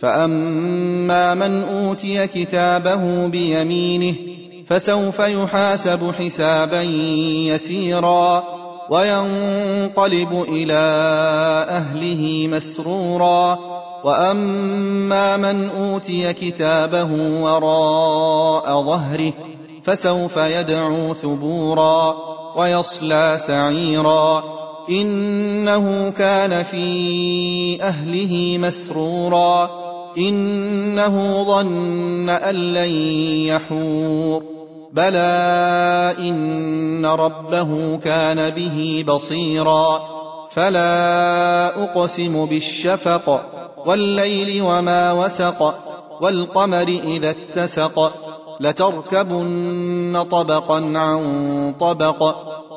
فأما من أوتي كتابه بيمينه فسوف يحاسب حسابا يسيرا وينقلب إلى أهله مسرورا وأما من أوتي كتابه وراء ظهره فسوف يدعو ثبورا ويصلى سعيرا إنه كان في أهله مسرورا إنه ظن أن لن يحور. بلى إن ربه كان به بصيرا. فلا أقسم بالشفق والليل وما وسق والقمر إذا اتسق. لتركبن طبقا عن طبق.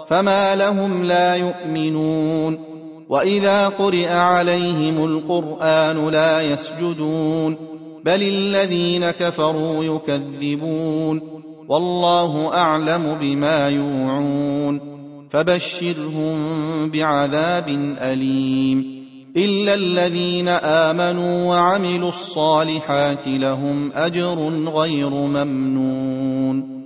فما لهم لا يؤمنون. واذا قرئ عليهم القران لا يسجدون بل الذين كفروا يكذبون والله اعلم بما يوعون فبشرهم بعذاب اليم الا الذين امنوا وعملوا الصالحات لهم اجر غير ممنون